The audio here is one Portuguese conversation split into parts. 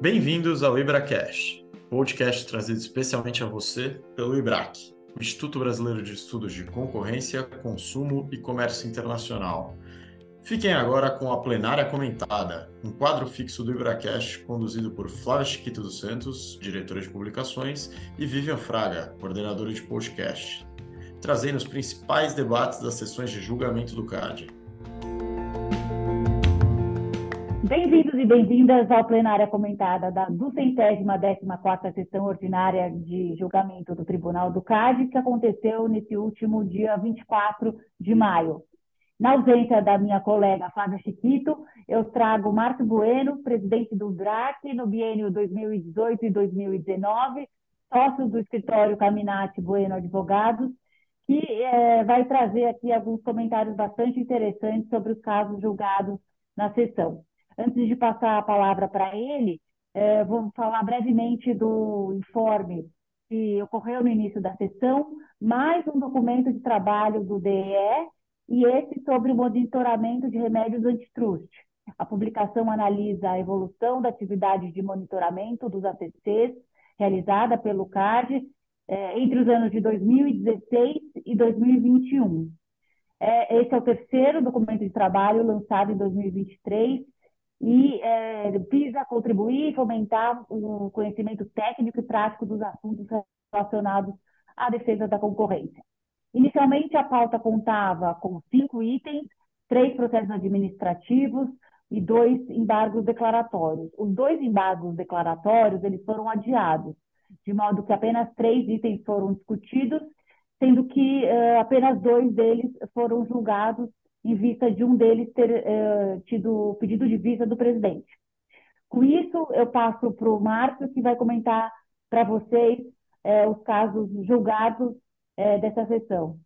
Bem-vindos ao IbraCast, podcast trazido especialmente a você pelo IBRAC, Instituto Brasileiro de Estudos de Concorrência, Consumo e Comércio Internacional. Fiquem agora com a Plenária Comentada, um quadro fixo do IbraCast conduzido por Flávia Chiquito dos Santos, diretora de publicações, e Vivian Fraga, coordenadora de podcast, trazendo os principais debates das sessões de julgamento do CAD. Bem-vindos e bem-vindas à plenária comentada da duzentésima décima quarta sessão ordinária de julgamento do Tribunal do CAD, que aconteceu nesse último dia 24 de maio. Na ausência da minha colega Flávia Chiquito, eu trago Márcio Bueno, presidente do DRAC no biênio 2018 e 2019, sócio do escritório Caminati Bueno Advogados, que é, vai trazer aqui alguns comentários bastante interessantes sobre os casos julgados na sessão. Antes de passar a palavra para ele, é, vou falar brevemente do informe que ocorreu no início da sessão, mais um documento de trabalho do DEE e esse sobre o monitoramento de remédios antitruste. A publicação analisa a evolução da atividade de monitoramento dos ATCs realizada pelo CARD é, entre os anos de 2016 e 2021. É, esse é o terceiro documento de trabalho lançado em 2023 e é, visa contribuir e fomentar o conhecimento técnico e prático dos assuntos relacionados à defesa da concorrência. Inicialmente, a pauta contava com cinco itens, três processos administrativos e dois embargos declaratórios. Os dois embargos declaratórios eles foram adiados, de modo que apenas três itens foram discutidos, sendo que uh, apenas dois deles foram julgados em vista de um deles ter uh, tido pedido de vista do presidente. Com isso, eu passo para o Márcio, que vai comentar para vocês uh, os casos julgados uh, dessa sessão.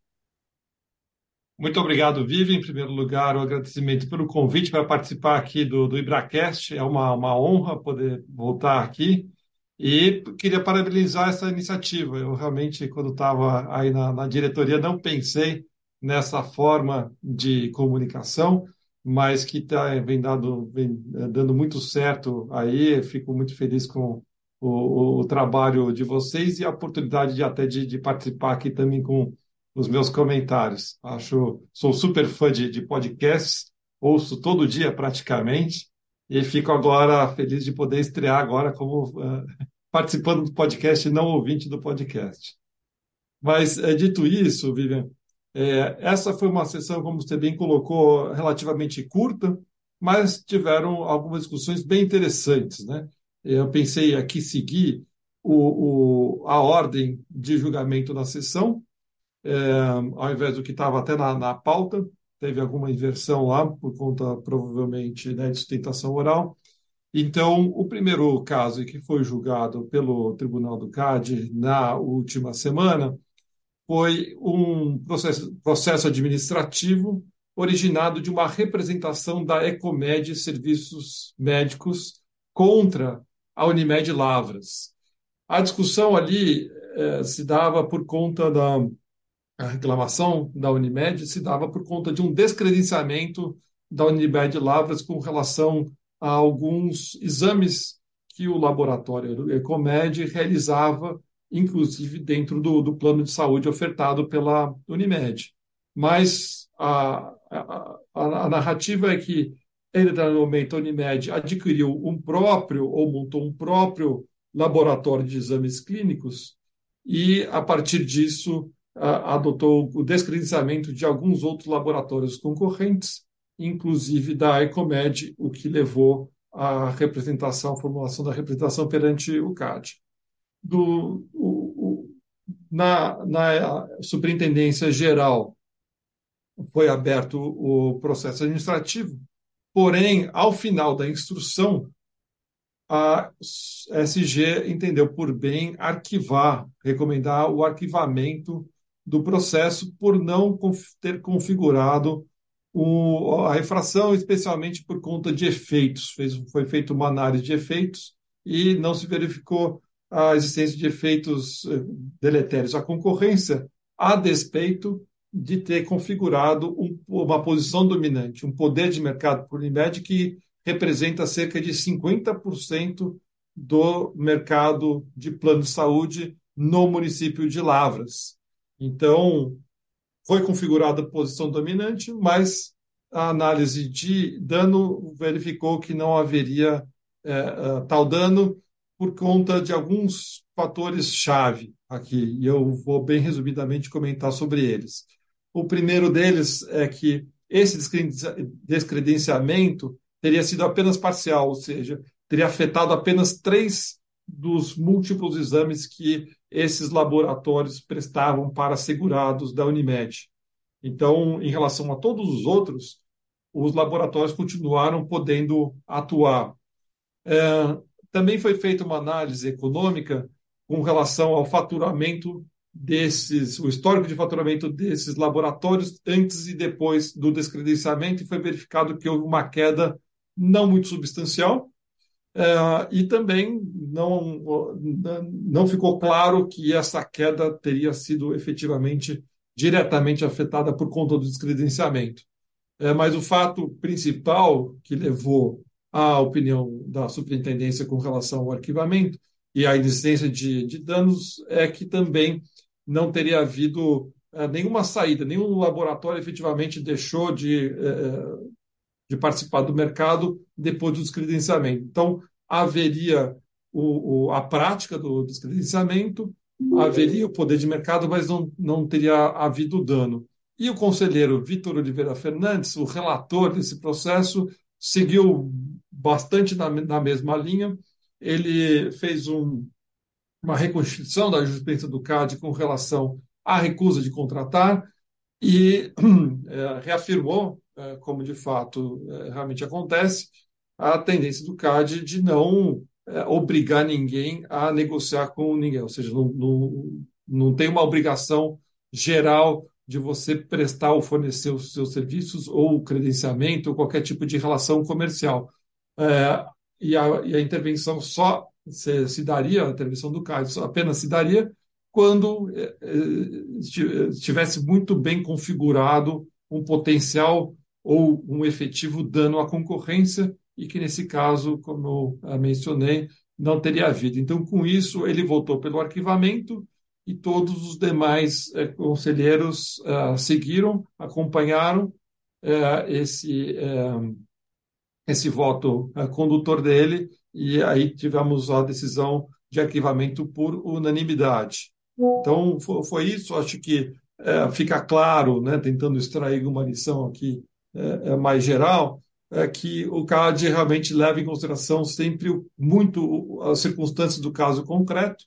Muito obrigado, Vivi. Em primeiro lugar, o agradecimento pelo convite para participar aqui do, do IbraCast. É uma, uma honra poder voltar aqui. E queria parabenizar essa iniciativa. Eu realmente, quando estava aí na, na diretoria, não pensei nessa forma de comunicação, mas que tá, vem, dado, vem eh, dando muito certo aí. Fico muito feliz com o, o, o, trabalho de vocês e a oportunidade de até de, de, participar aqui também com os meus comentários. Acho, sou super fã de, de podcasts, ouço todo dia praticamente e fico agora feliz de poder estrear agora como uh, participando do podcast e não ouvinte do podcast. Mas, dito isso, Vivian, é, essa foi uma sessão, como você bem colocou, relativamente curta, mas tiveram algumas discussões bem interessantes. Né? Eu pensei aqui seguir o, o, a ordem de julgamento na sessão, é, ao invés do que estava até na, na, pauta, teve alguma inversão lá, por conta, provavelmente, né, de sustentação oral. Então, o primeiro caso que foi julgado pelo Tribunal do CAD na última semana foi um processo, processo administrativo originado de uma representação da Ecomed Serviços Médicos contra a Unimed Lavras. A discussão ali eh, se dava por conta da a reclamação da Unimed se dava por conta de um descredenciamento da Unimed Lavras com relação a alguns exames que o laboratório Ecomed realizava inclusive dentro do, do plano de saúde ofertado pela Unimed. Mas a, a, a, a narrativa é que, em determinado momento, a Unimed adquiriu um próprio, ou montou um próprio laboratório de exames clínicos e, a partir disso, adotou o descredenciamento de alguns outros laboratórios concorrentes, inclusive da Ecomed, o que levou à representação, à formulação da representação perante o CAD do, o, o, na, na Superintendência Geral foi aberto o processo administrativo, porém, ao final da instrução, a SG entendeu por bem arquivar, recomendar o arquivamento do processo por não ter configurado o, a infração, especialmente por conta de efeitos. Fez, foi feita uma análise de efeitos e não se verificou a existência de efeitos eh, deletérios à concorrência, a despeito de ter configurado um, uma posição dominante, um poder de mercado por Unimed que representa cerca de 50% do mercado de plano de saúde no município de Lavras. Então, foi configurada a posição dominante, mas a análise de dano verificou que não haveria é, tal dano por conta de alguns fatores-chave aqui, e eu vou bem resumidamente comentar sobre eles. O primeiro deles é que esse descredenciamento teria sido apenas parcial, ou seja, teria afetado apenas três dos múltiplos exames que esses laboratórios prestavam para segurados da Unimed. Então, em relação a todos os outros, os laboratórios continuaram podendo atuar. É, também foi feita uma análise econômica com relação ao faturamento desses, o histórico de faturamento desses laboratórios antes e depois do descredenciamento e foi verificado que houve uma queda não muito substancial, é, e também não, não ficou claro que essa queda teria sido efetivamente diretamente afetada por conta do descredenciamento. É, mas o fato principal que levou à opinião da superintendência com relação ao arquivamento e à existência de, de danos é que também não teria havido é, nenhuma saída, nenhum laboratório efetivamente deixou de, é, de participar do mercado depois do descredenciamento. Então, haveria o, o, a prática do descredenciamento, haveria o poder de mercado, mas não, não teria havido dano. E o conselheiro Vitor Oliveira Fernandes, o relator desse processo, seguiu bastante na, na mesma linha. Ele fez um, uma reconstituição da jurisprudência do CAD com relação à recusa de contratar e é, reafirmou é, como de fato é, realmente acontece, a tendência do CAD de não é, obrigar ninguém a negociar com ninguém, ou seja, não, não, não tem uma obrigação geral de você prestar ou fornecer os seus serviços ou credenciamento ou qualquer tipo de relação comercial. É, e, a, e, a, intervenção só se, se, daria, a intervenção do CAD apenas se daria quando é, estivesse muito bem configurado um potencial ou um efetivo dano à concorrência, e que, nesse caso, como eu mencionei, não teria havido. Então, com isso, ele votou pelo arquivamento e todos os demais eh, conselheiros eh, seguiram, acompanharam eh, esse, esse voto condutor dele, e aí tivemos a decisão de arquivamento por unanimidade. Então, foi, foi isso. Acho que fica claro, né, tentando extrair uma lição aqui mais geral, é que o CAD realmente leva em consideração sempre muito as circunstâncias do caso concreto,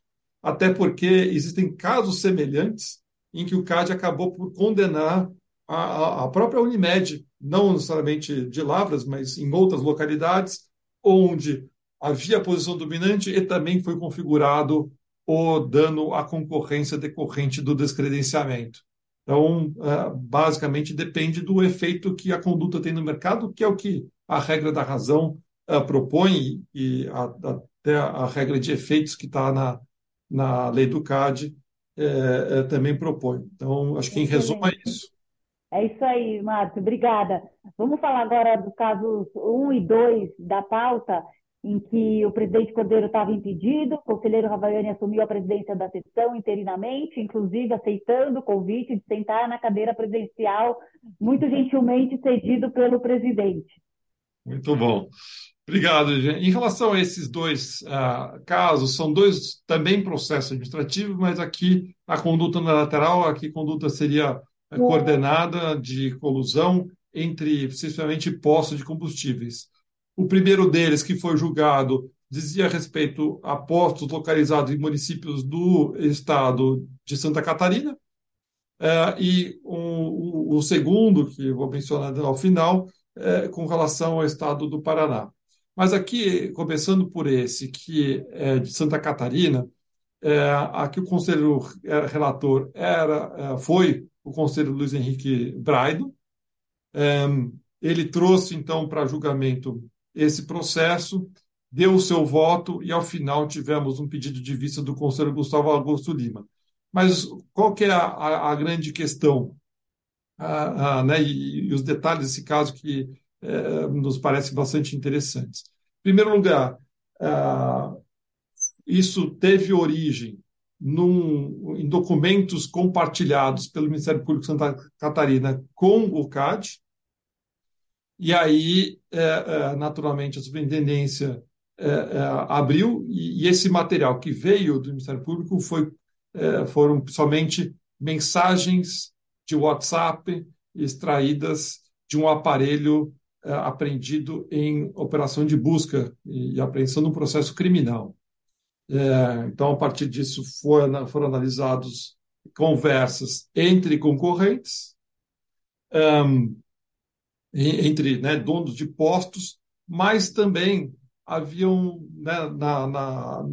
até porque existem casos semelhantes em que o CAD acabou por condenar a, a própria Unimed, não necessariamente de Lavras, mas em outras localidades, onde havia posição dominante e também foi configurado o dano à concorrência decorrente do descredenciamento. Então, é, basicamente, depende do efeito que a conduta tem no mercado, que é o que a regra da razão é, propõe, e até a regra de efeitos que está na, na lei do CAD é, é, também propõe. Então, acho que em resumo é isso. É isso aí, Márcio, obrigada. Vamos falar agora dos casos 1 e 2 da pauta em que o presidente Cordeiro estava impedido, o conselheiro Ravaiani assumiu a presidência da sessão interinamente, inclusive aceitando o convite de sentar na cadeira presidencial, muito gentilmente cedido pelo presidente. Muito bom. Obrigado, gente. Em relação a esses dois uh, casos, são dois também processos administrativos, mas aqui a conduta unilateral, aqui a conduta seria uh, coordenada de colusão entre, principalmente, postos de combustíveis. O primeiro deles, que foi julgado, dizia respeito a postos localizados em municípios do estado de Santa Catarina, é, e o, o, segundo, que vou mencionar ao final, é com relação ao estado do Paraná. Mas aqui, começando por esse, que é de Santa Catarina, é, aqui o conselheiro é, relator era, é, foi o conselheiro Luiz Henrique Braido. É, ele trouxe, então, para julgamento esse processo, deu o seu voto e, ao final, tivemos um pedido de vista do conselheiro Gustavo Augusto Lima. Mas qual que é a, a, a grande questão? Ah, ah, né, e, e, os detalhes desse caso que eh, nos parecem bastante interessantes. Em primeiro lugar, ah, isso teve origem num, em documentos compartilhados pelo Ministério Público de Santa Catarina com o CAD, e aí, é, é, naturalmente, a superintendência é, é, abriu, e, e, esse material que veio do Ministério Público foi, é, foram somente mensagens de WhatsApp extraídas de um aparelho é, apreendido em operação de busca e apreensão no processo criminal. É, então, a partir disso, foram, foram analisados conversas entre concorrentes, entre né, donos de postos, mas também haviam, né, na, na,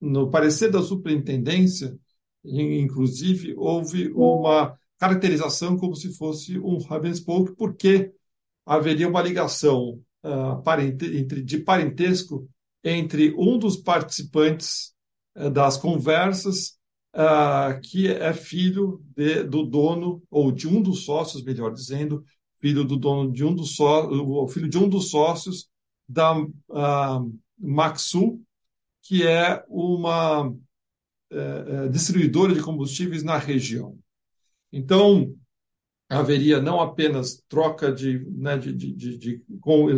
no parecer da superintendência, inclusive, houve uma caracterização como se fosse um hub and spoke, porque haveria uma ligação uh, parente, entre, de parentesco entre um dos participantes uh, das conversas, uh, que é filho de, do dono, ou de um dos sócios, melhor dizendo, filho do dono de um dos sócios, filho de um dos sócios da Maxu, que é uma é, distribuidora de combustíveis na região. Então, haveria não apenas troca de, né, de, de, de,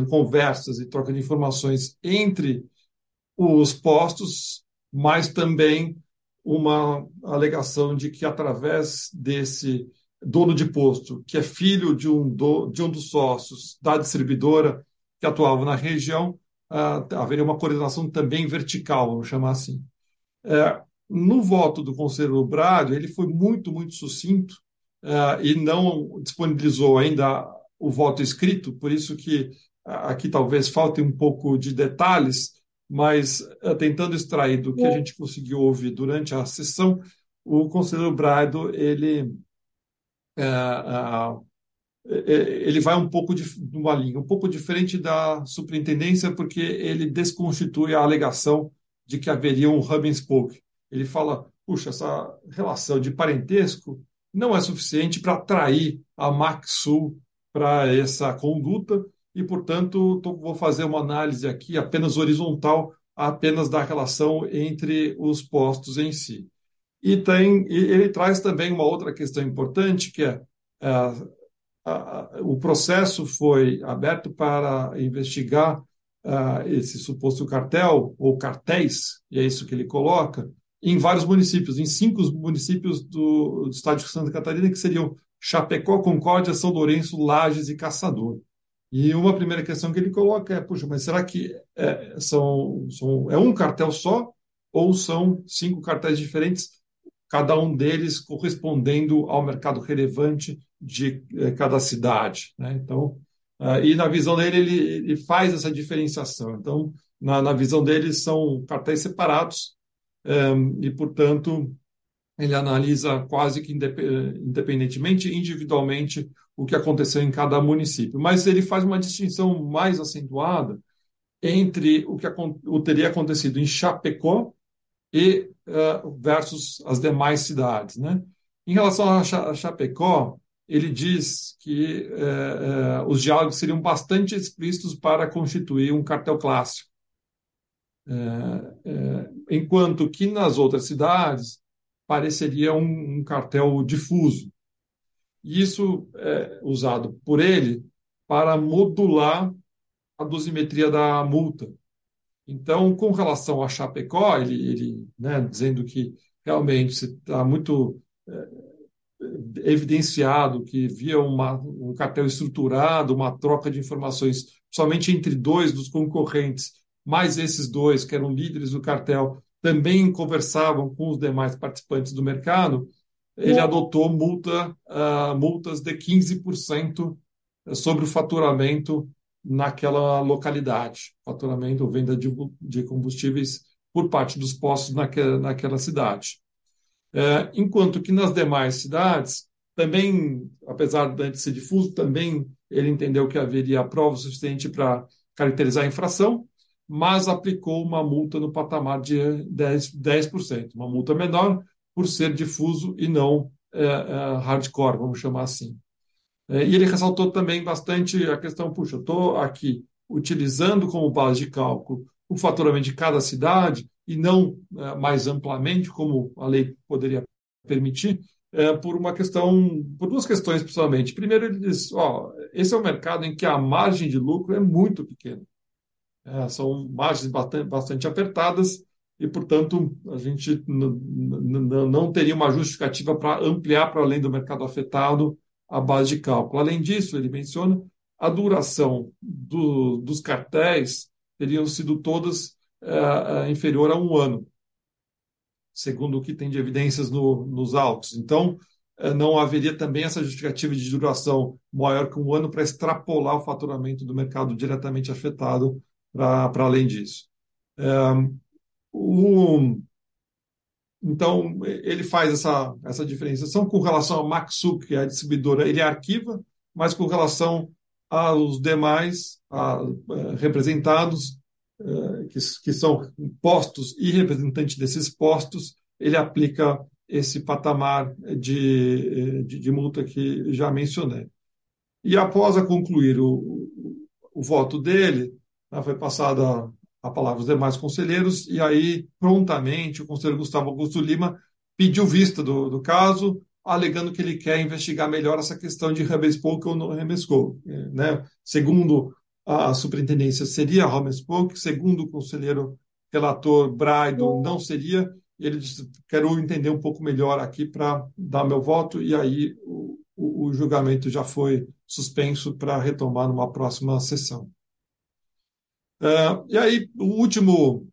conversas e troca de informações entre os postos, mas também uma alegação de que através desse dono de posto, que é filho de um, do, de um dos sócios da distribuidora que atuava na região, uh, haveria uma coordenação também vertical, vamos chamar assim. Uh, no voto do conselheiro Brado, ele foi muito, muito sucinto uh, e não disponibilizou ainda o voto escrito, por isso que aqui talvez falte um pouco de detalhes, mas tentando extrair do que a gente conseguiu ouvir durante a sessão, o conselheiro Brado, ele ele vai um pouco de uma linha, um pouco diferente da superintendência, porque ele desconstitui a alegação de que haveria um hub and spoke. Ele fala, puxa, essa relação de parentesco não é suficiente para atrair a Maxul para essa conduta e, portanto, tô, vou fazer uma análise aqui apenas horizontal, apenas da relação entre os postos em si. E tem, ele traz também uma outra questão importante, que é, é o processo foi aberto para investigar uh, esse suposto cartel, ou cartéis, e é isso que ele coloca, em vários municípios, em cinco municípios do, do estado de Santa Catarina, que seriam Chapecó, Concórdia, São Lourenço, Lages e Caçador. E uma primeira questão que ele coloca é, puxa, mas será que é, são, são, é um cartel só ou são cinco cartéis diferentes, cada um deles correspondendo ao mercado relevante de eh, cada cidade. Né? Então, uh, e na visão dele, ele, ele, faz essa diferenciação. Então, na, na visão dele, são cartéis separados e, portanto, ele analisa quase que independentemente, individualmente, o que aconteceu em cada município. Mas ele faz uma distinção mais acentuada entre o que teria acontecido em Chapecó e uh, versus as demais cidades, né? Em relação a Chapecó, ele diz que é, é, os diálogos seriam bastante explícitos para constituir um cartel clássico. É, é enquanto que nas outras cidades pareceria um, um cartel difuso. Isso é usado por ele para modular a dosimetria da multa. Então, com relação a Chapecó, ele, ele né, dizendo que realmente está muito é, evidenciado que via uma, um cartel estruturado, uma troca de informações somente entre dois dos concorrentes, mais esses dois, que eram líderes do cartel, também conversavam com os demais participantes do mercado, ele adotou multa, uh, multas de 15% sobre o faturamento naquela localidade, faturamento ou venda de, de combustíveis por parte dos postos naquela, naquela cidade. É, enquanto que nas demais cidades, também, apesar de ser difuso, também ele entendeu que haveria prova suficiente para caracterizar a infração, mas aplicou uma multa no patamar de 10%, 10% uma multa menor por ser difuso e não é, é, hardcore, vamos chamar assim. É, e ele ressaltou também bastante a questão, puxa, eu estou aqui utilizando como base de cálculo o faturamento de cada cidade e não mais amplamente, como a lei poderia permitir, por uma questão, por duas questões principalmente. Primeiro, ele diz, ó, esse é um mercado em que a margem de lucro é muito pequena. É, são margens bastante, apertadas e, portanto, a gente não teria uma justificativa para ampliar para além do mercado afetado a base de cálculo. Além disso, ele menciona a duração do, dos cartéis teriam sido todas é, inferior a um ano segundo o que tem de evidências no, nos autos. Então, eh, não haveria também essa justificativa de duração maior que um ano para extrapolar o faturamento do mercado diretamente afetado para além disso. É, o, então, ele faz essa, essa diferenciação com relação a Maxu, que é a distribuidora, ele arquiva, mas com relação aos demais a, a, eh, representados, eh, que, que são postos e representantes desses postos, ele aplica esse patamar de, de, de multa que já mencionei. E após a concluir o, o, o voto dele, foi passada a palavra aos demais conselheiros, e aí, prontamente, o conselheiro Gustavo Augusto Lima pediu vista do, do caso, alegando que ele quer investigar melhor essa questão de habeas ou não habeas né? Segundo a superintendência seria Polk, segundo o conselheiro relator Braido, não seria. Ele disse: quero entender um pouco melhor aqui para dar meu voto, e aí o, o, o julgamento já foi suspenso para retomar numa próxima sessão. Uh, e aí, o último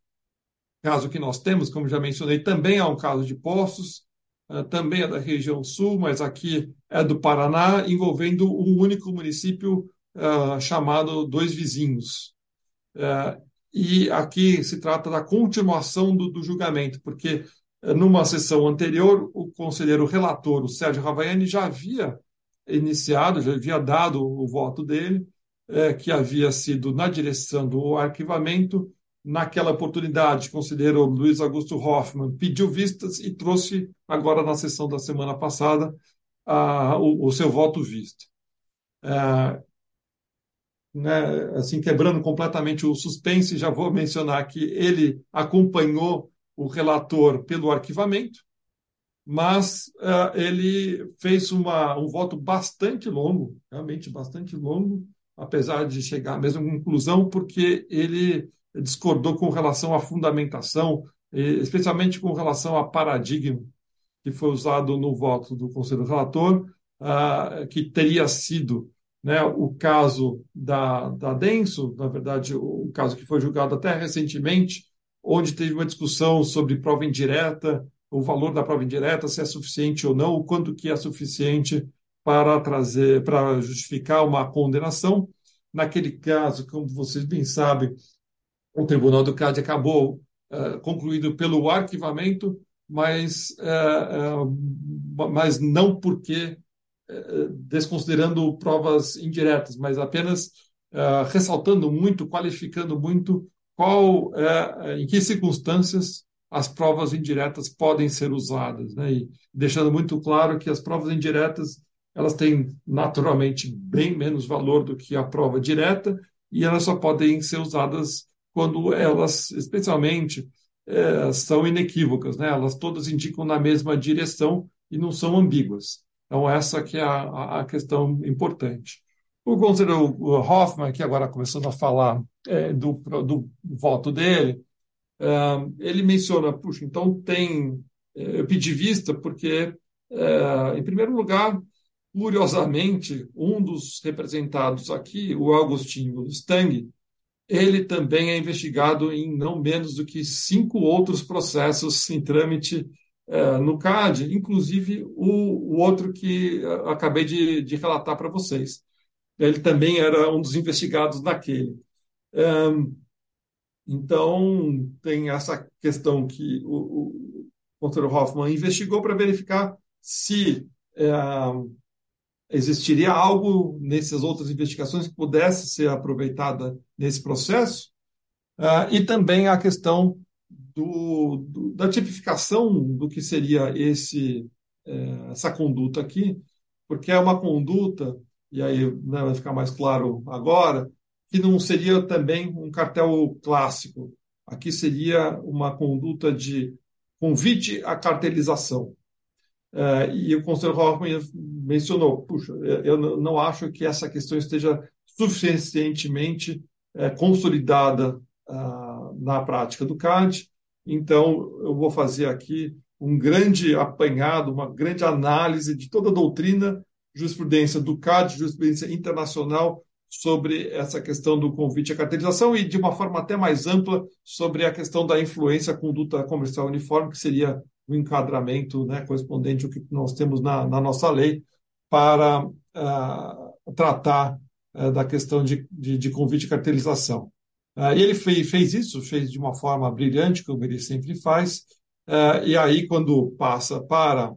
caso que nós temos, como já mencionei, também é um caso de postos, uh, também é da região sul, mas aqui é do Paraná, envolvendo um único município uh, chamado Dois Vizinhos. E aqui se trata da continuação do, do julgamento, porque numa sessão anterior, o conselheiro relator, o Sérgio Ravaiani, já havia iniciado, já havia dado o voto dele, que havia sido na direção do arquivamento. Naquela oportunidade, o conselheiro Luiz Augusto Hoffmann pediu vistas e trouxe, agora na sessão da semana passada, o, o, seu voto visto né, assim quebrando completamente o suspense, já vou mencionar que ele acompanhou o relator pelo arquivamento, mas uh, ele fez uma, um voto bastante longo, realmente bastante longo, apesar de chegar à mesma conclusão, porque ele discordou com relação à fundamentação, especialmente com relação a paradigma que foi usado no voto do conselho relator, uh, que teria sido né, o caso da, da Denso, na verdade, o caso que foi julgado até recentemente, onde teve uma discussão sobre prova indireta, o valor da prova indireta, se é suficiente ou não, o quanto que é suficiente para trazer, para justificar uma condenação. Naquele caso, como vocês bem sabem, o Tribunal do CAD acabou uh, concluído pelo arquivamento, mas, uh, uh, mas não porque desconsiderando provas indiretas, mas apenas ressaltando muito, qualificando muito qual, em que circunstâncias as provas indiretas podem ser usadas, né? E deixando muito claro que as provas indiretas elas têm naturalmente bem menos valor do que a prova direta e elas só podem ser usadas quando elas, especialmente, é, são inequívocas, né? Elas todas indicam na mesma direção e não são ambíguas. Então, essa que é a, a questão importante. O conselheiro Hoffman, que agora começando a falar é, do, do voto dele, é, ele menciona, puxa, então tem, é, eu pedi vista porque, é, em primeiro lugar, curiosamente, um dos representados aqui, o Agostinho Stang, ele também é investigado em não menos do que cinco outros processos em trâmite é, no CAD, inclusive o, o outro que é, acabei de, de relatar para vocês. Ele também era um dos investigados naquele. Então, tem essa questão que o, o conselheiro Hoffman investigou para verificar se é, existiria algo nessas outras investigações que pudesse ser aproveitada nesse processo, é, e também a questão do, do, da tipificação do que seria esse, é, essa conduta aqui, porque é uma conduta, e aí né, vai ficar mais claro agora, que não seria também um cartel clássico. aqui seria uma conduta de convite à cartelização. Uh, e o Hoffman mencionou, puxa, eu não acho que essa questão esteja suficientemente uh, consolidada uh, na prática do CAD, então eu vou fazer aqui um grande apanhado, uma grande análise de toda a doutrina, jurisprudência do CAD, jurisprudência internacional sobre essa questão do convite à cartelização e, de uma forma até mais ampla, sobre a questão da influência à conduta comercial uniforme, que seria o enquadramento né, correspondente ao que nós temos na, na nossa lei para uh, tratar uh, da questão de, de, de, convite e cartelização. Uh, e ele fez, fez, isso, fez de uma forma brilhante, como ele sempre faz, e aí, quando passa para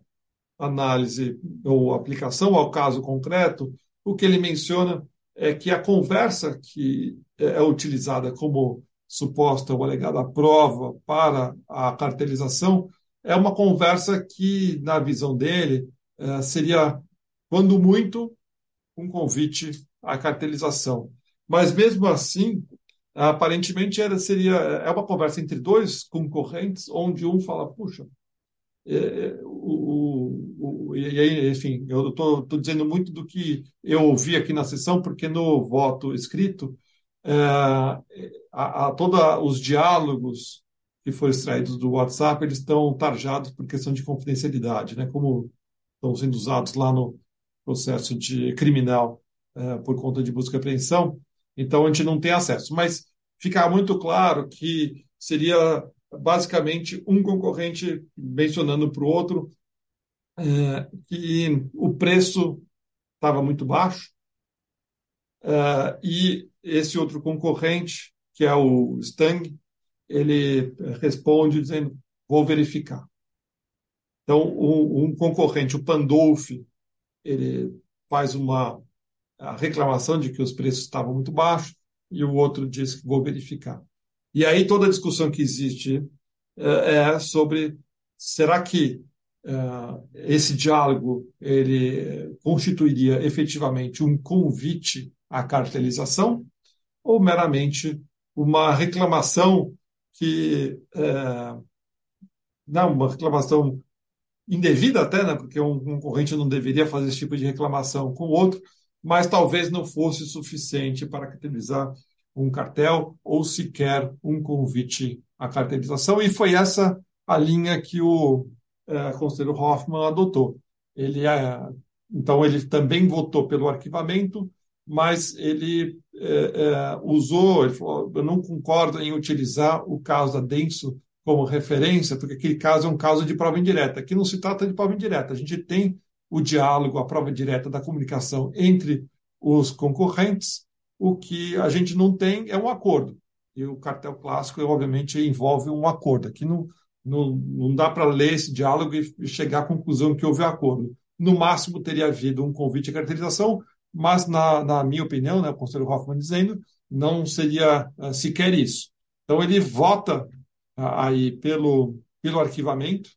análise ou aplicação ao caso concreto, o que ele menciona é que a conversa que é utilizada como suposta ou alegada prova para a cartelização é uma conversa que, na visão dele, é, seria, quando muito, um convite à cartelização. Mas, mesmo assim, aparentemente era, seria é uma conversa entre dois concorrentes, onde um fala, puxa, é, é o, o, e aí, enfim, eu estou dizendo muito do que eu ouvi aqui na sessão, porque no voto escrito, é, a, a, todos os diálogos que foram extraídos do WhatsApp, eles estão tarjados por questão de confidencialidade, né? como estão sendo usados lá no processo de criminal é, por conta de busca e apreensão, então a gente não tem acesso. Mas fica muito claro que seria basicamente um concorrente mencionando para o outro é, que o preço estava muito baixo é, e esse outro concorrente, que é o Stang, ele responde dizendo, vou verificar. Então, um, um concorrente, o Pandolfi, ele faz uma reclamação de que os preços estavam muito baixos e o outro diz que vou verificar. E aí toda a discussão que existe é, é sobre será que é, esse diálogo ele constituiria efetivamente um convite à cartelização ou meramente uma reclamação que é, não uma reclamação indevida até, né, porque um concorrente não deveria fazer esse tipo de reclamação com o outro, mas talvez não fosse suficiente para caracterizar um cartel ou sequer um convite à cartelização, e foi essa a linha que o é, conselheiro Hoffman adotou. Ele, é, então, ele também votou pelo arquivamento, mas ele é, é, usou, ele falou, eu não concordo em utilizar o caso da Denso como referência, porque aquele caso é um caso de prova indireta. Aqui não se trata de prova indireta, a gente tem o diálogo, a prova direta da comunicação entre os concorrentes, o que a gente não tem é um acordo. E o cartel clássico, obviamente, envolve um acordo. Aqui não, não, não dá para ler esse diálogo e chegar à conclusão que houve acordo. No máximo, teria havido um convite à caracterização, mas, na, na minha opinião, né, o conselheiro Hoffman dizendo, não seria uh, sequer isso. Então, ele vota aí pelo, pelo arquivamento,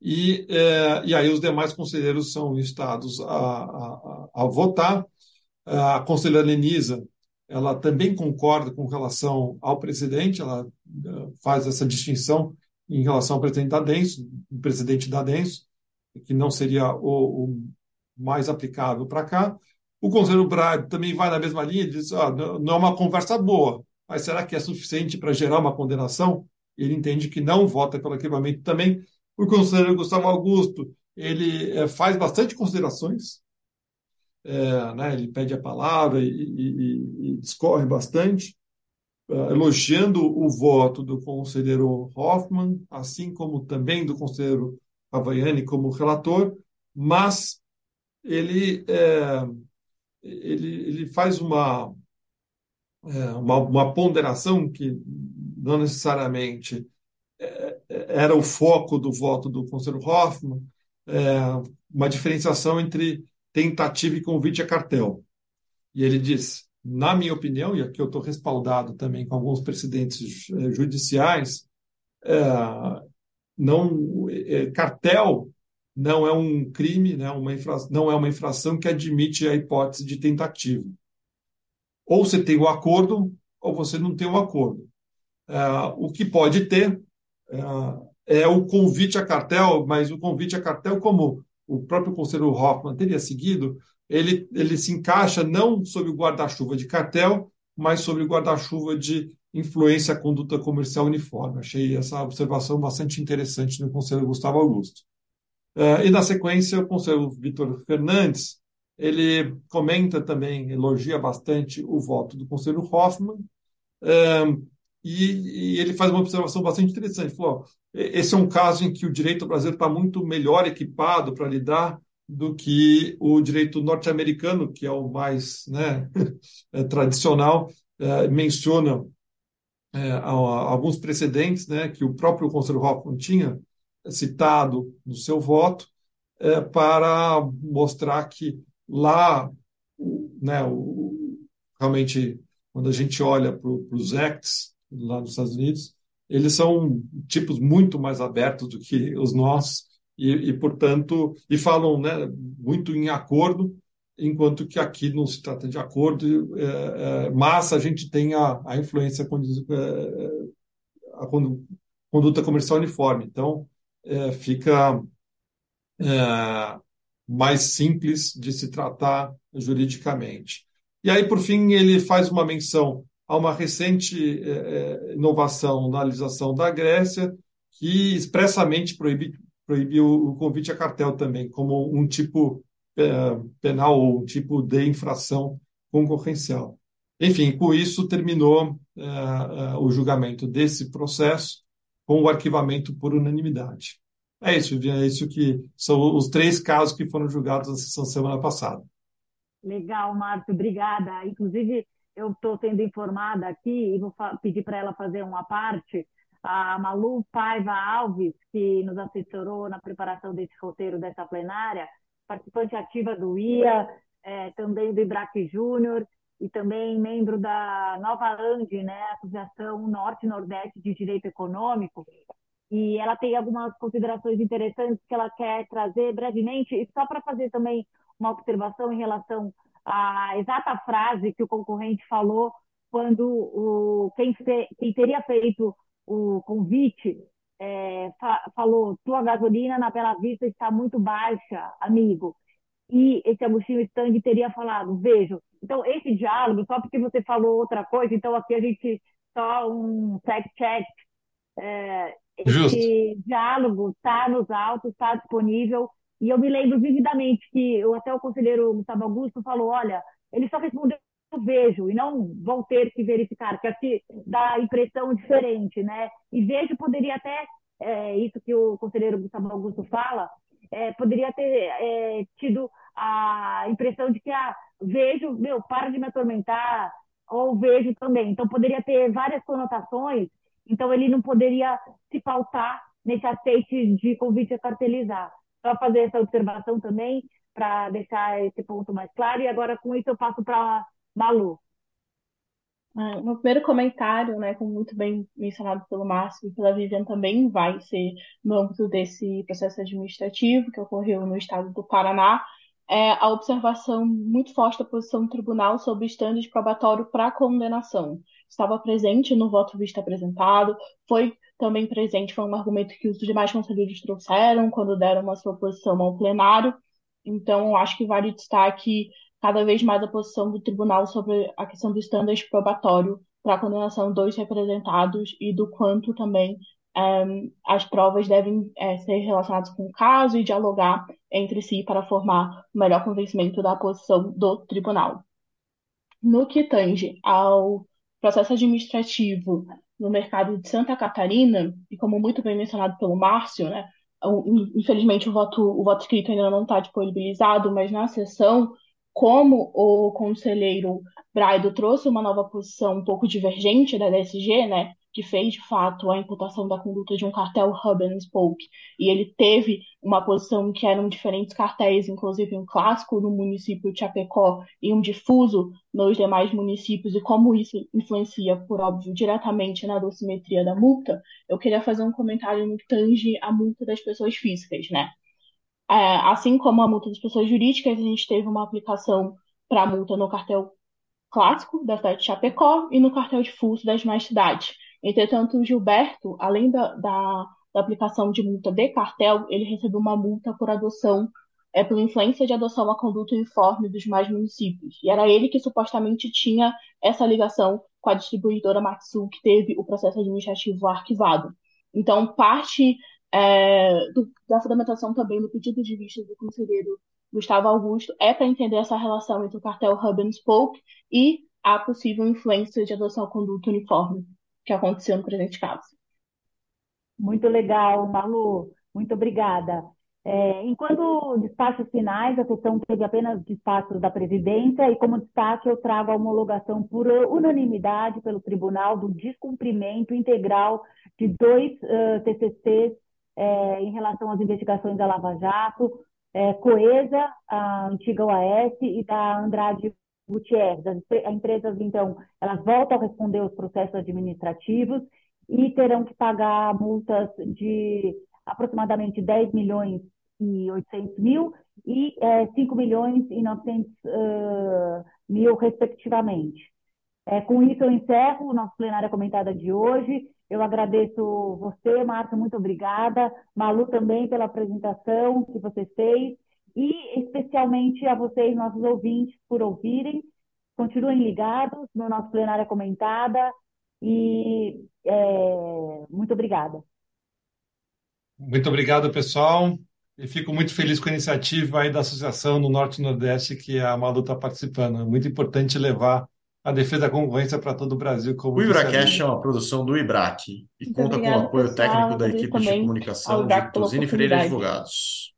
e, eh, e aí os demais conselheiros são instados a, a, a, votar. A conselheira Lenisa, ela também concorda com relação ao presidente, ela eh, faz essa distinção em relação ao presidente da Denso, o presidente da Denso, que não seria o, o mais aplicável para cá. O conselheiro Braga também vai na mesma linha, diz, ah, não é uma conversa boa, mas será que é suficiente para gerar uma condenação? Ele entende que não, vota pelo arquivamento também, o conselheiro Gustavo Augusto, ele é, faz bastante considerações, é, né, ele pede a palavra e, e, e discorre bastante, é, elogiando o voto do conselheiro Hoffman, assim como também do conselheiro Havaiani como relator, mas ele, ele, ele faz uma, uma, uma ponderação que não necessariamente era o foco do voto do conselheiro Hoffman, é, uma diferenciação entre tentativa e convite a cartel. E ele diz, na minha opinião, e aqui eu estou respaldado também com alguns precedentes é, judiciais, é, não, é, cartel não é um crime, né, uma não é uma infração que admite a hipótese de tentativa. Ou você tem o acordo, ou você não tem o acordo. o que pode ter é o convite a cartel, mas o convite a cartel, como o próprio conselheiro Hoffman teria seguido, ele, ele se encaixa não sob o guarda-chuva de cartel, mas sobre o guarda-chuva de influência à conduta comercial uniforme. Achei essa observação bastante interessante do conselheiro Gustavo Augusto. Uh, e na sequência, o conselheiro Vitor Fernandes, ele comenta também, elogia bastante o voto do conselheiro Hoffman, uh, e, e, ele faz uma observação bastante interessante. Ele falou, esse é um caso em que o direito brasileiro está muito melhor equipado para lidar do que o direito norte-americano, que é o mais né, tradicional, é, menciona é, alguns precedentes né, que o próprio conselheiro Hoffman tinha citado no seu voto é, para mostrar que lá, né, o, realmente, quando a gente olha para os acts lá nos Estados Unidos, eles são tipos muito mais abertos do que os nossos e, e portanto, e falam né, muito em acordo, enquanto que aqui não se trata de acordo, é, é, mas a gente tem a, a influência, é, a conduta comercial uniforme. Então, é, fica é, mais simples de se tratar juridicamente. E aí, por fim, ele faz uma menção a uma recente é, inovação na legislação da Grécia, que expressamente proíbe, proíbe o, convite a cartel também, como um tipo penal ou um tipo de infração concorrencial. Enfim, com isso terminou o julgamento desse processo com o arquivamento por unanimidade. É isso, é isso que são os três casos que foram julgados na sessão semana passada. Legal, Márcio, obrigada. Inclusive, eu estou sendo informada aqui e vou pedir para ela fazer uma parte. A Malu Paiva Alves, que nos assessorou na preparação desse roteiro dessa plenária, participante ativa do IA, é, também do IBRAC Júnior e também membro da Nova ANDI, né, Associação Norte-Nordeste de Direito Econômico, e ela tem algumas considerações interessantes que ela quer trazer brevemente, e só para fazer também uma observação em relação à exata frase que o concorrente falou quando o, quem, quem teria feito o convite é, fa, falou: tua gasolina na Bela Vista está muito baixa, amigo. E esse Agostinho Stang teria falado: vejo, então, esse diálogo, só porque você falou outra coisa, então aqui a gente só um fact-check. É, esse Justo. diálogo está nos autos, está disponível. E eu me lembro vividamente que até o conselheiro Gustavo Augusto falou: olha, ele só respondeu eu vejo e não vão ter que verificar, que aqui dá impressão diferente, né? E vejo poderia até, é, isso que o conselheiro Gustavo Augusto fala, é, poderia ter é, tido a impressão de que, ah, vejo, meu, para de me atormentar, ou vejo também. Então, poderia ter várias conotações, então ele não poderia se pautar nesse aceite de convite a cartelizar. Só fazer essa observação também, para deixar esse ponto mais claro, e agora com isso eu passo para Malu. Ah, meu primeiro comentário, né, como muito bem mencionado pelo Márcio e pela Vivian também, vai ser no âmbito desse processo administrativo que ocorreu no estado do Paraná, é, a observação muito forte da posição do tribunal sobre estándares probatório para condenação. Estava presente no voto visto apresentado, foi também presente, foi um argumento que os demais conselheiros trouxeram quando deram uma sua posição ao plenário. Então, acho que vale destaque cada vez mais a posição do tribunal sobre a questão do estándares probatório para a condenação dos representados e do quanto também um, as provas devem é, ser relacionadas com o caso e dialogar entre si para formar o melhor convencimento da posição do tribunal. No que tange ao processo administrativo no mercado de Santa Catarina, e como muito bem mencionado pelo Márcio, né, infelizmente o voto, o voto escrito ainda não está disponibilizado, mas na sessão, como o conselheiro Braido trouxe uma nova posição um pouco divergente da DSG, né, que fez de fato a imputação da conduta de um cartel Hub Spoke, e ele teve uma posição que eram diferentes cartéis, inclusive um clássico no município de Chapecó e um difuso nos demais municípios, e como isso influencia, por óbvio, diretamente na dosimetria da multa, eu queria fazer um comentário no que tange a multa das pessoas físicas, né? É, assim como a multa das pessoas jurídicas, a gente teve uma aplicação para a multa no cartel clássico da cidade de Chapecó e no cartel difuso das demais cidades Entretanto, o Gilberto, além da, da, da aplicação de multa de cartel, ele recebeu uma multa por adoção, é, por influência de adoção a conduta uniforme dos mais municípios. E era ele que supostamente tinha essa ligação com a distribuidora Matsu, que teve o processo administrativo arquivado. Então, parte é, do, da fundamentação também do pedido de vista do conselheiro Gustavo Augusto é para entender essa relação entre o cartel Hub and Spoke e a possível influência de adoção à conduta uniforme que aconteceu no presente caso. Muito legal, Malu. Muito obrigada. É, enquanto despachos finais, a sessão teve apenas despachos da presidência e, como destaque, eu trago a homologação por unanimidade pelo tribunal do descumprimento integral de dois uh, TCCs é, em relação às investigações da Lava Jato, é, Coesa, a antiga OAS, e da Andrade Gutierrez. As empresas, então, elas voltam a responder os processos administrativos e terão que pagar multas de aproximadamente 10 milhões e 800 mil e é, 5 milhões e 900 uh, mil, respectivamente. É, com isso, eu encerro o nosso plenária comentada de hoje. Eu agradeço você, Marta, muito obrigada. Malu também pela apresentação que você fez. E especialmente a vocês, nossos ouvintes, por ouvirem. Continuem ligados no nosso plenária comentada. E é, muito obrigada. Muito obrigado, pessoal. E fico muito feliz com a iniciativa aí da Associação no Norte e Nordeste que a Malu está participando. É muito importante levar a defesa da concorrência para todo o Brasil. Como o IBRACast é uma produção do IBRAC e Muito conta com o apoio técnico da equipe de comunicação de Tosini Freire Advogados.